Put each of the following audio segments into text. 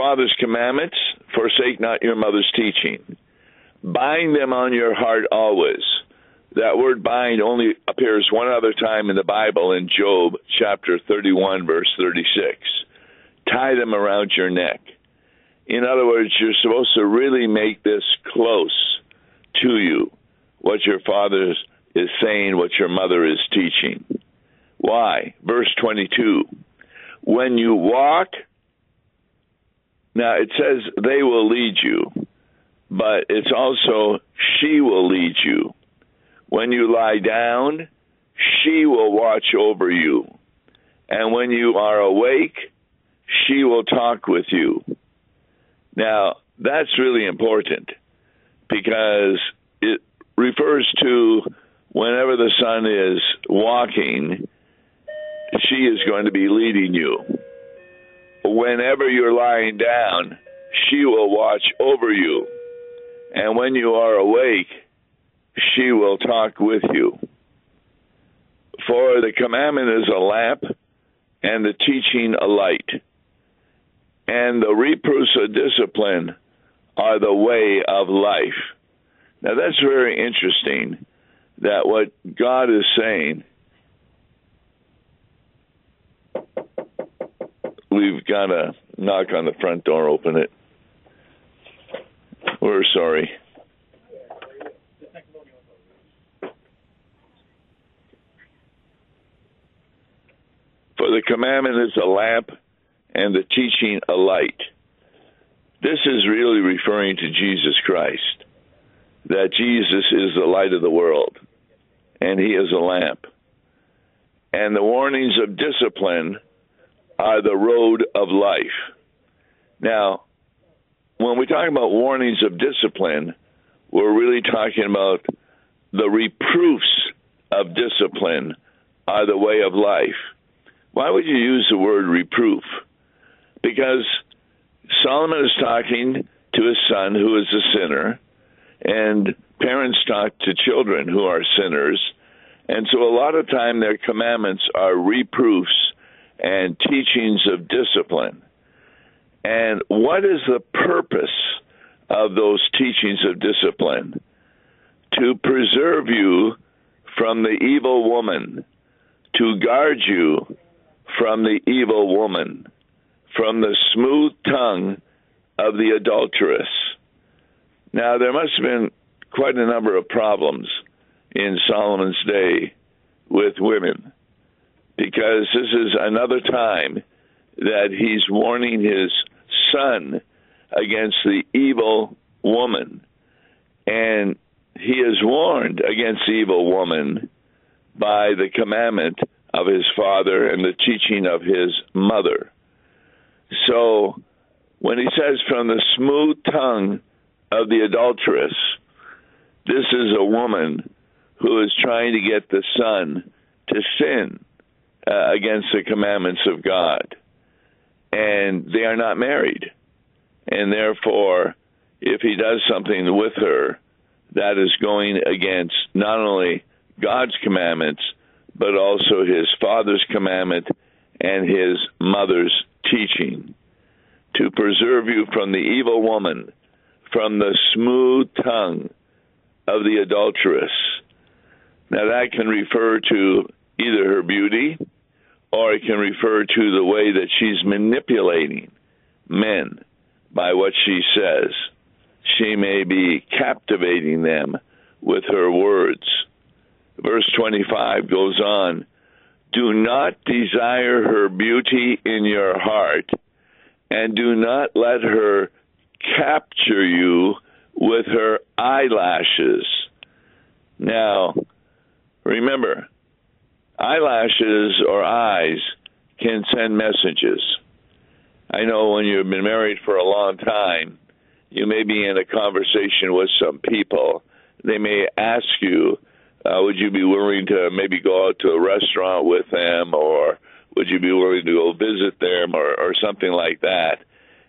father's commandments, forsake not your mother's teaching. Bind them on your heart always. That word bind only appears one other time in the Bible in Job chapter 31, verse 36. Tie them around your neck. In other words, you're supposed to really make this close to you, what your father is saying, what your mother is teaching. Why? Verse 22. When you walk, now it says they will lead you, but it's also she will lead you. When you lie down, she will watch over you. And when you are awake, she will talk with you. Now, that's really important because it refers to whenever the son is walking, she is going to be leading you. Whenever you're lying down, she will watch over you. And when you are awake, she will talk with you. For the commandment is a lamp and the teaching a light. And the reproofs of discipline are the way of life. Now that's very interesting that what God is saying we've got to knock on the front door, open it. We're sorry. For the commandment is a lamp and the teaching a light. This is really referring to Jesus Christ, that Jesus is the light of the world and he is a lamp. And the warnings of discipline are the road of life. Now, when we talk about warnings of discipline, we're really talking about the reproofs of discipline are the way of life. Why would you use the word reproof? Because Solomon is talking to his son who is a sinner, and parents talk to children who are sinners. And so a lot of time their commandments are reproofs and teachings of discipline. And what is the purpose of those teachings of discipline? To preserve you from the evil woman, to guard you from the evil woman, from the smooth tongue of the adulteress. Now, there must have been quite a number of problems in Solomon's day with women because this is another time that he's warning his son against the evil woman. And he is warned against the evil woman by the commandment of his father and the teaching of his mother. So when he says, from the smooth tongue of the adulteress, this is a woman who is trying to get the son to sin uh, against the commandments of God. And they are not married. And therefore, if he does something with her, that is going against not only God's commandments, but also his father's commandment and his mother's teaching to preserve you from the evil woman, from the smooth tongue of the adulteress. Now, that can refer to either her beauty or it can refer to the way that she's manipulating men by what she says. She may be captivating them with her words. Verse 25 goes on Do not desire her beauty in your heart, and do not let her capture you with her eyelashes. Now, remember, eyelashes or eyes can send messages. I know when you've been married for a long time, you may be in a conversation with some people. They may ask you, uh, would you be willing to maybe go out to a restaurant with them, or would you be willing to go visit them, or, or something like that?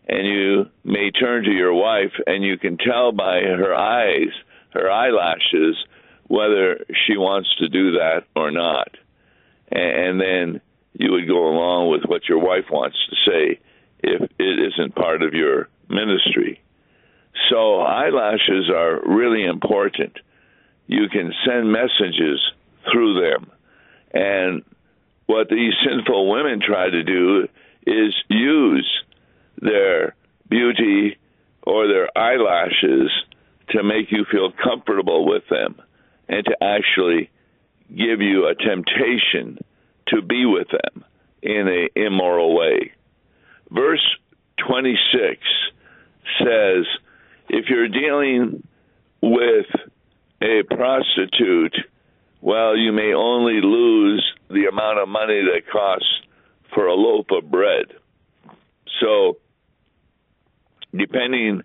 And you may turn to your wife, and you can tell by her eyes, her eyelashes, whether she wants to do that or not and then you would go along with what your wife wants to say if it isn't part of your ministry. So eyelashes are really important. You can send messages through them. And what these sinful women try to do is use their beauty or their eyelashes to make you feel comfortable with them and to actually give you a temptation to be with them in an immoral way. Verse 26 says, if you're dealing with a prostitute, well, you may only lose the amount of money that costs for a loaf of bread. So, depending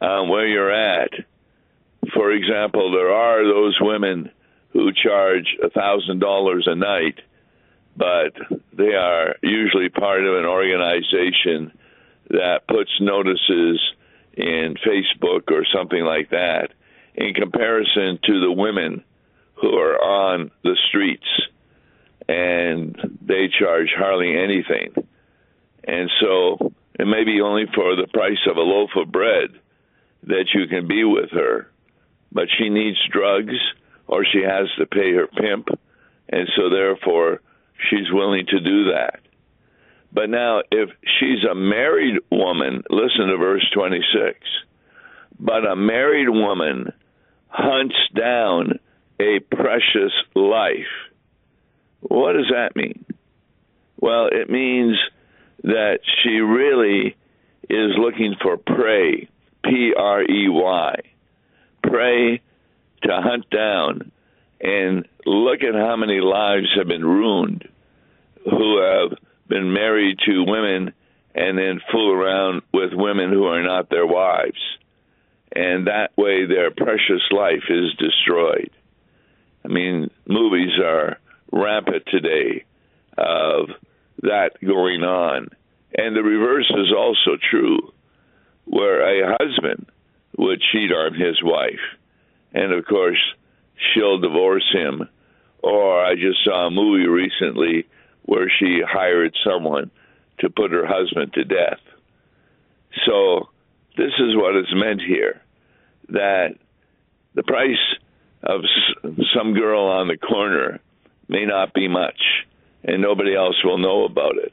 on where you're at, for example, there are those women who charge a thousand dollars a night, but they are usually part of an organization that puts notices in Facebook or something like that in comparison to the women who are on the streets and they charge hardly anything. And so it may be only for the price of a loaf of bread that you can be with her, but she needs drugs or she has to pay her pimp, and so therefore she's willing to do that. But now, if she's a married woman, listen to verse 26. But a married woman hunts down a precious life. What does that mean? Well, it means that she really is looking for prey, P R E Y. Prey to hunt down. And look at how many lives have been ruined who have been married to women and then fool around with women who are not their wives. And that way their precious life is destroyed. I mean, movies are rampant today of that going on. And the reverse is also true, where a husband would cheat on his wife. And of course, she'll divorce him. Or I just saw a movie recently where she hired someone to put her husband to death. So this is what is meant here that the price of some girl on the corner may not be much and nobody else will know about it.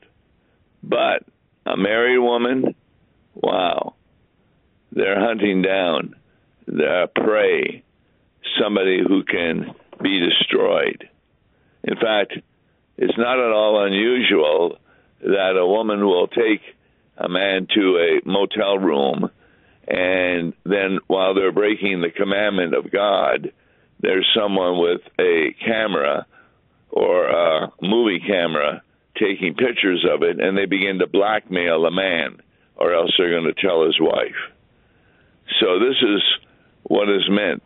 But a married woman, wow, they're hunting down the prey, somebody who can be destroyed. In fact, it's not at all unusual that a woman will take a man to a motel room and then while they're breaking the commandment of God, there's someone with a camera or a movie camera taking pictures of it and they begin to blackmail the man or else they're going to tell his wife. So this is what is meant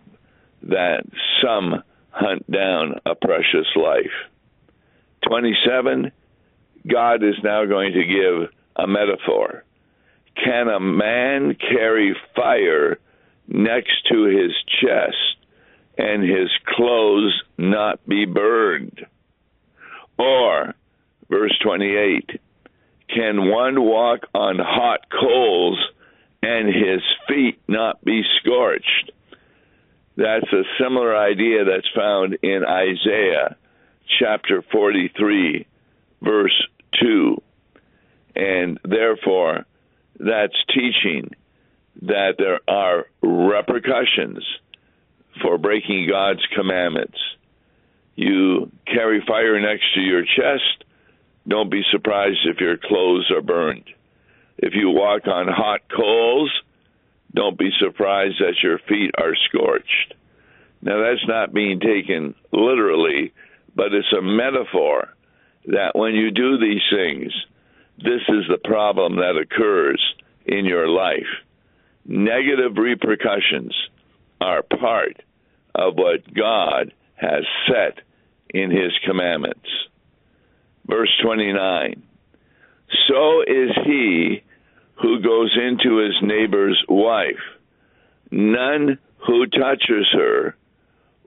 that some hunt down a precious life. 27, God is now going to give a metaphor. Can a man carry fire next to his chest and his clothes not be burned? Or, verse 28, can one walk on hot coals and his feet not be scorched? That's a similar idea that's found in Isaiah chapter 43, verse 2. And therefore, that's teaching that there are repercussions for breaking God's commandments. You carry fire next to your chest, don't be surprised if your clothes are burned. If you walk on hot coals, don't be surprised that your feet are scorched. Now, that's not being taken literally, but it's a metaphor that when you do these things, this is the problem that occurs in your life. Negative repercussions are part of what God has set in His commandments. Verse 29 So is he who goes into his neighbor's wife. None who touches her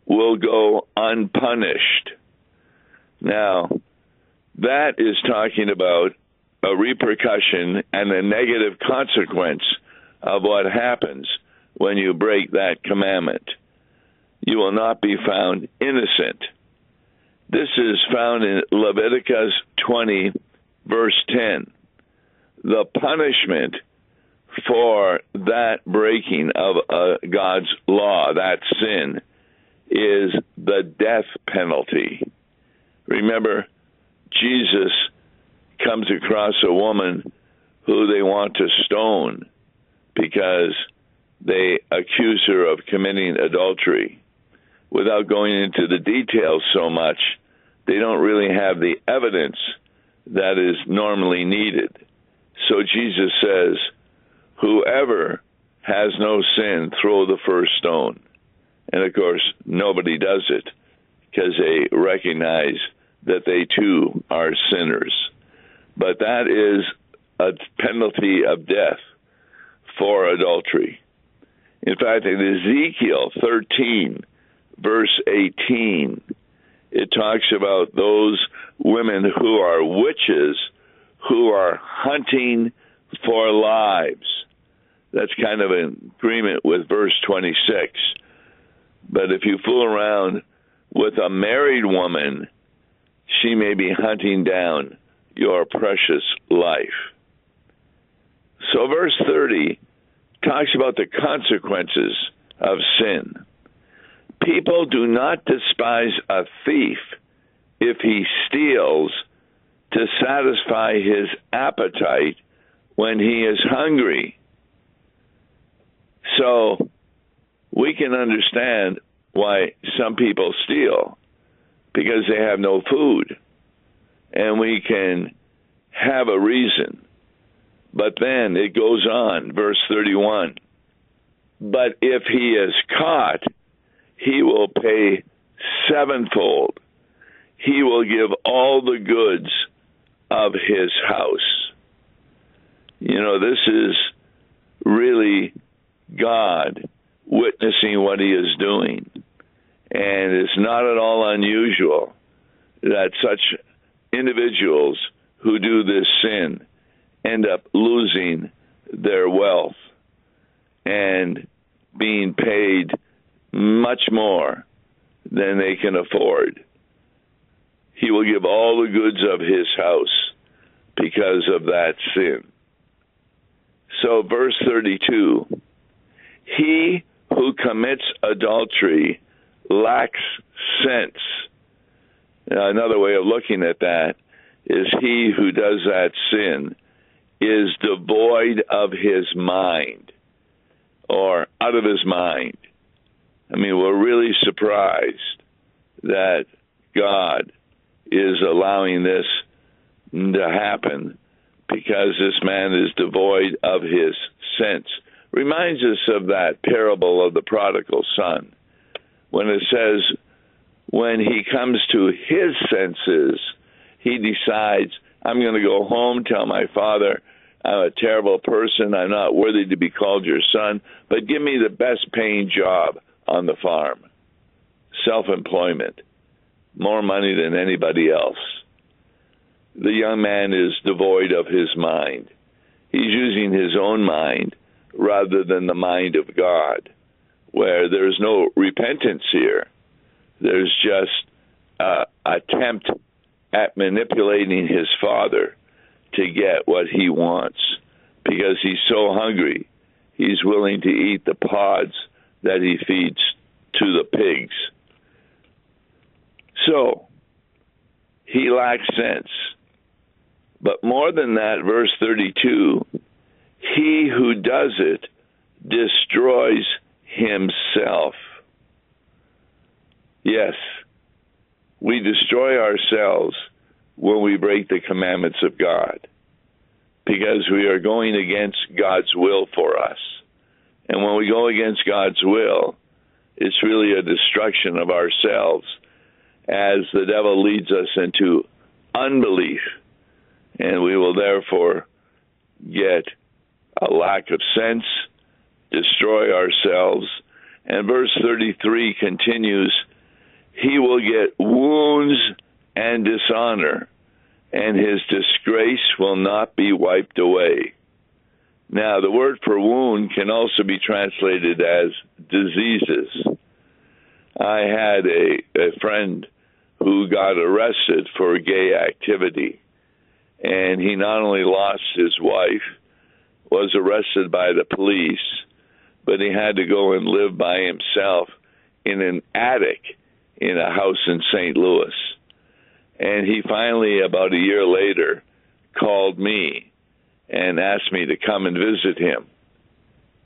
will go unpunished. Now, that is talking about a repercussion and a negative consequence of what happens when you break that commandment. You will not be found innocent. This is found in Leviticus 20, verse 10. The punishment for that breaking of uh, God's law, that sin, is the death penalty. Remember, Jesus comes across a woman who they want to stone because they accuse her of committing adultery. Without going into the details so much, they don't really have the evidence that is normally needed. So Jesus says, Whoever has no sin, throw the first stone. And of course, nobody does it because they recognize that they too are sinners. But that is a penalty of death for adultery. In fact, in Ezekiel 13, verse 18, it talks about those women who are witches who are hunting for lives. That's kind of an agreement with verse 26. But if you fool around with a married woman, she may be hunting down your precious life. So, verse 30 talks about the consequences of sin. People do not despise a thief if he steals to satisfy his appetite when he is hungry. So, we can understand why some people steal because they have no food. And we can have a reason. But then it goes on, verse 31. But if he is caught, he will pay sevenfold. He will give all the goods of his house. You know, this is really God witnessing what he is doing. And it's not at all unusual that such individuals who do this sin end up losing their wealth and being paid much more than they can afford. He will give all the goods of his house because of that sin. So, verse 32 He who commits adultery lacks sense. Now, another way of looking at that is he who does that sin is devoid of his mind or out of his mind. I mean, we're really surprised that God is allowing this to happen because this man is devoid of his sense. Reminds us of that parable of the prodigal son when it says, when he comes to his senses, he decides, I'm going to go home, tell my father, I'm a terrible person, I'm not worthy to be called your son, but give me the best paying job on the farm. Self employment, more money than anybody else. The young man is devoid of his mind. He's using his own mind rather than the mind of God where there's no repentance here. There's just uh, attempt at manipulating his father to get what he wants because he's so hungry. He's willing to eat the pods that he feeds to the pigs. So, he lacks sense. But more than that, verse 32 he who does it destroys himself. Yes, we destroy ourselves when we break the commandments of God because we are going against God's will for us. And when we go against God's will, it's really a destruction of ourselves as the devil leads us into unbelief. And we will therefore get a lack of sense destroy ourselves. And verse 33 continues He will get wounds and dishonor, and his disgrace will not be wiped away. Now, the word for wound can also be translated as diseases. I had a, a friend who got arrested for gay activity, and he not only lost his wife, was arrested by the police, but he had to go and live by himself in an attic in a house in St. Louis. And he finally, about a year later, called me and asked me to come and visit him.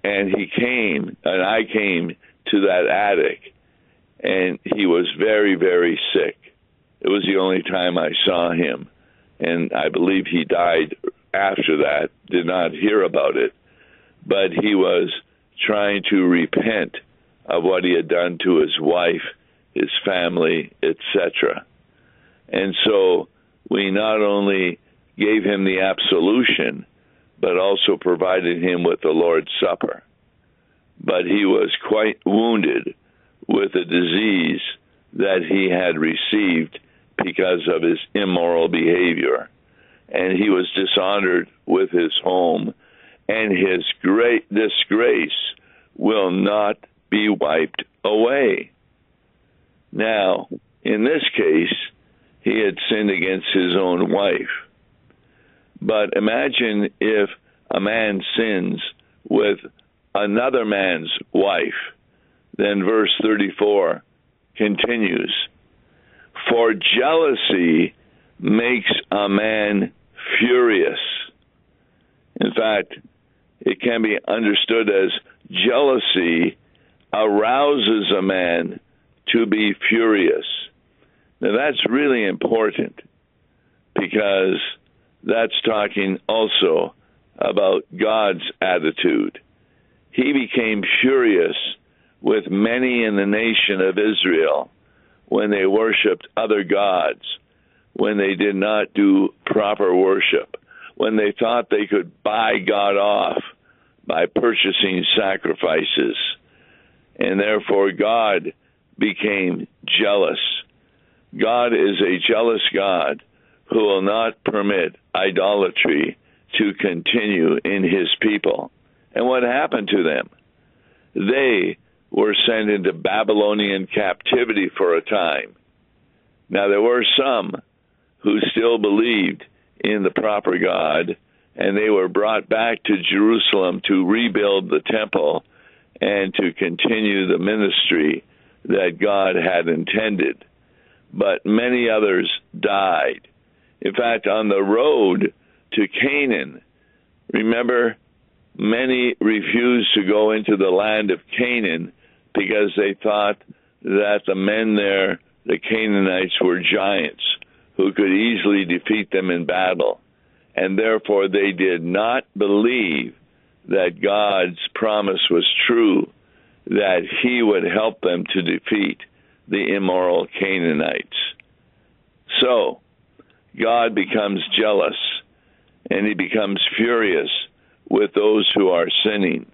And he came, and I came to that attic, and he was very, very sick. It was the only time I saw him, and I believe he died after that. Did not hear about it, but he was trying to repent of what he had done to his wife, his family, etc. And so we not only gave him the absolution, but also provided him with the Lord's Supper. But he was quite wounded with a disease that he had received because of his immoral behavior. And he was dishonored with his home, and his great disgrace will not be wiped away. Now, in this case, he had sinned against his own wife. But imagine if a man sins with another man's wife. Then verse 34 continues For jealousy makes a man furious. In fact, it can be understood as jealousy arouses a man to be furious. Now, that's really important because that's talking also about God's attitude. He became furious with many in the nation of Israel when they worshiped other gods, when they did not do proper worship, when they thought they could buy God off by purchasing sacrifices. And therefore, God became jealous. God is a jealous God who will not permit idolatry to continue in his people. And what happened to them? They were sent into Babylonian captivity for a time. Now, there were some who still believed in the proper God and they were brought back to Jerusalem to rebuild the temple and to continue the ministry that God had intended. But many others died. In fact, on the road to Canaan, remember, many refused to go into the land of Canaan because they thought that the men there, the Canaanites, were giants who could easily defeat them in battle and therefore they did not believe that God's promise was true, that He would help them to defeat the immoral Canaanites. So, God becomes jealous and He becomes furious with those who are sinning.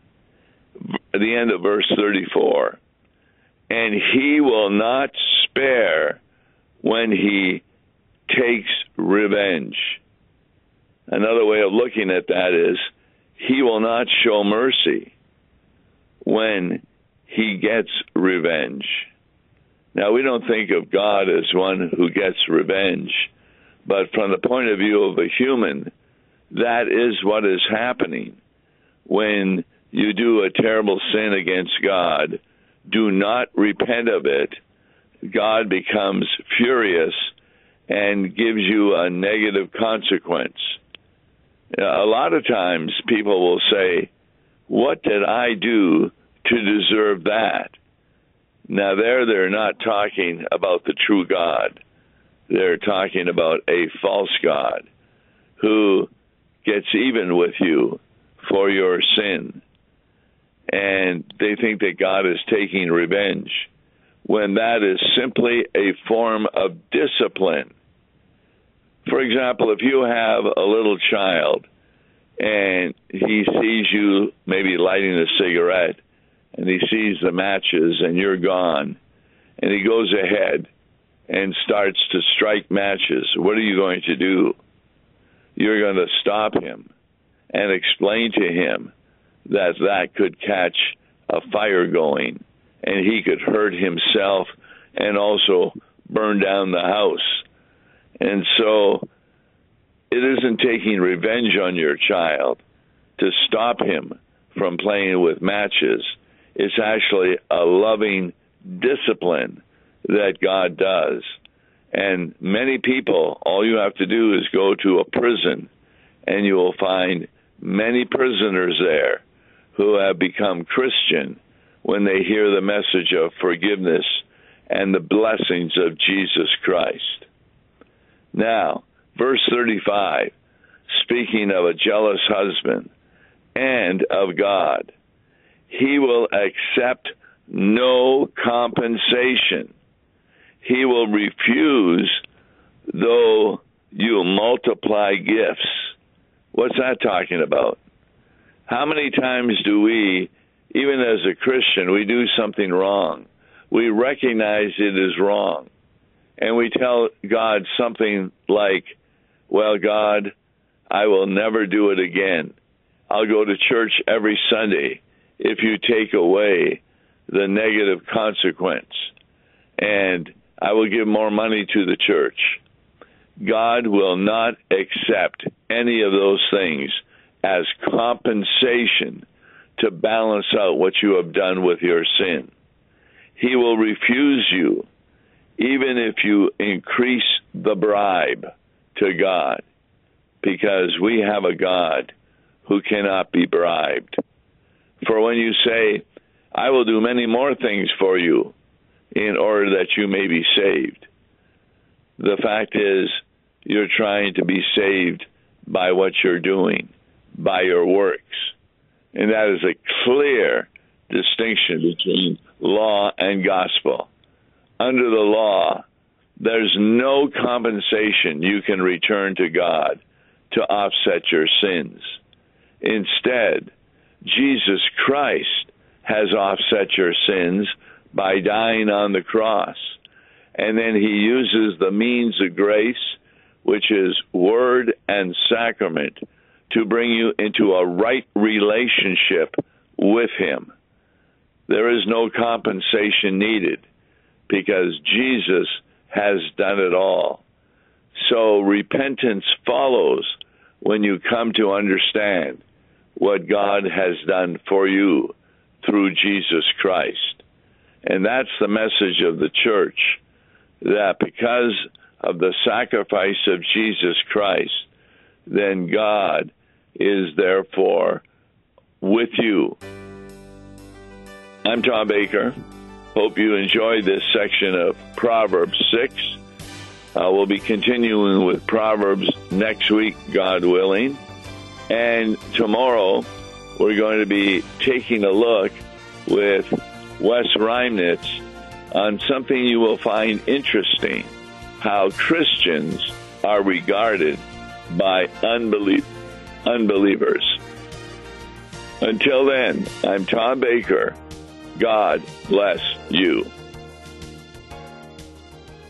At the end of verse 34 and He will not spare when He takes revenge. Another way of looking at that is he will not show mercy when he gets revenge. Now, we don't think of God as one who gets revenge, but from the point of view of a human, that is what is happening when you do a terrible sin against God. Do not repent of it. God becomes furious and gives you a negative consequence uh, a lot of times people will say, What did I do to deserve that? Now, there they're not talking about the true God. They're talking about a false God who gets even with you for your sin. And they think that God is taking revenge when that is simply a form of discipline for example, if you have a little child and he sees you maybe lighting a cigarette and he sees the matches and you're gone and he goes ahead and starts to strike matches, what are you going to do? You're going to stop him and explain to him that that could catch a fire going and he could hurt himself and also burn down the house. And so it isn't taking revenge on your child to stop him from playing with matches. It's actually a loving discipline that God does. And many people, all you have to do is go to a prison, and you will find many prisoners there who have become Christian when they hear the message of forgiveness and the blessings of Jesus Christ. Now, verse 35, speaking of a jealous husband and of God, he will accept no compensation. He will refuse though you multiply gifts. What's that talking about? How many times do we, even as a Christian, we do something wrong? We recognize it is wrong. And we tell God something like, Well, God, I will never do it again. I'll go to church every Sunday if you take away the negative consequence. And I will give more money to the church. God will not accept any of those things as compensation to balance out what you have done with your sin. He will refuse you even if you increase the bribe to God, because we have a God who cannot be bribed. For when you say, I will do many more things for you in order that you may be saved, the fact is, you're trying to be saved by what you're doing by your works. And that is a clear distinction between law and gospel. Under the law, there's no compensation you can return to God to offset your sins. Instead, Jesus Christ has offset your sins by dying on the cross. And then he uses the means of grace, which is word and sacrament, to bring you into a right relationship with Him. There is no compensation needed because Jesus has done it all. So repentance follows when you come to understand what God has done for you through Jesus Christ. And that's the message of the church that because of the sacrifice of Jesus Christ, then God is therefore with you. I'm Tom Baker. Hope you enjoyed this section of Proverbs 6. Uh, we'll be continuing with Proverbs next week, God willing. And tomorrow, we're going to be taking a look with Wes Reimnitz on something you will find interesting how Christians are regarded by unbelievers unbelievers. Until then, I'm Tom Baker. God bless you.